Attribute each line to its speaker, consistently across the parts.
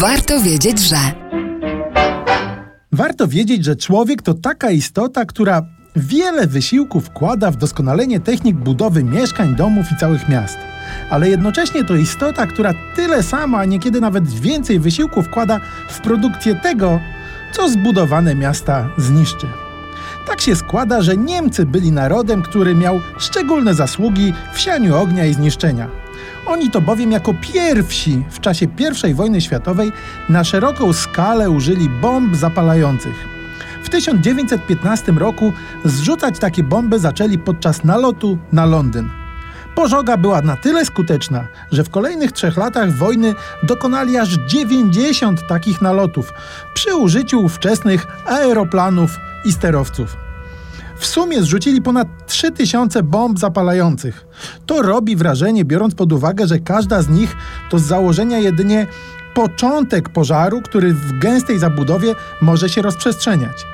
Speaker 1: Warto wiedzieć, że.
Speaker 2: Warto wiedzieć, że człowiek to taka istota, która wiele wysiłku wkłada w doskonalenie technik budowy mieszkań, domów i całych miast. Ale jednocześnie to istota, która tyle samo, a niekiedy nawet więcej wysiłku wkłada w produkcję tego, co zbudowane miasta zniszczy. Tak się składa, że Niemcy byli narodem, który miał szczególne zasługi w sianiu ognia i zniszczenia. Oni to bowiem jako pierwsi w czasie I wojny światowej na szeroką skalę użyli bomb zapalających. W 1915 roku zrzucać takie bomby zaczęli podczas nalotu na Londyn. Pożoga była na tyle skuteczna, że w kolejnych trzech latach wojny dokonali aż 90 takich nalotów przy użyciu ówczesnych aeroplanów i sterowców. W sumie zrzucili ponad 3000 bomb zapalających. To robi wrażenie, biorąc pod uwagę, że każda z nich to z założenia jedynie początek pożaru, który w gęstej zabudowie może się rozprzestrzeniać.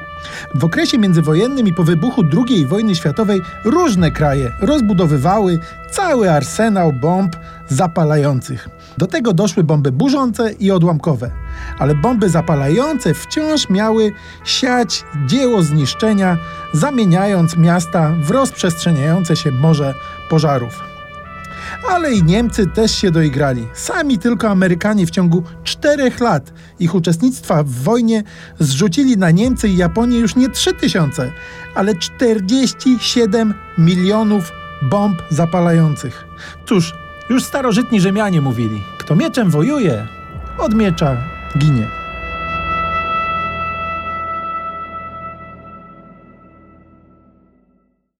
Speaker 2: W okresie międzywojennym i po wybuchu II wojny światowej różne kraje rozbudowywały cały arsenał bomb zapalających. Do tego doszły bomby burzące i odłamkowe, ale bomby zapalające wciąż miały siać dzieło zniszczenia, zamieniając miasta w rozprzestrzeniające się morze pożarów. Ale i Niemcy też się doigrali. Sami tylko Amerykanie w ciągu czterech lat ich uczestnictwa w wojnie zrzucili na Niemcy i Japonię już nie 3000, ale 47 milionów bomb zapalających. Cóż, już starożytni Rzymianie mówili: kto mieczem wojuje, od miecza ginie.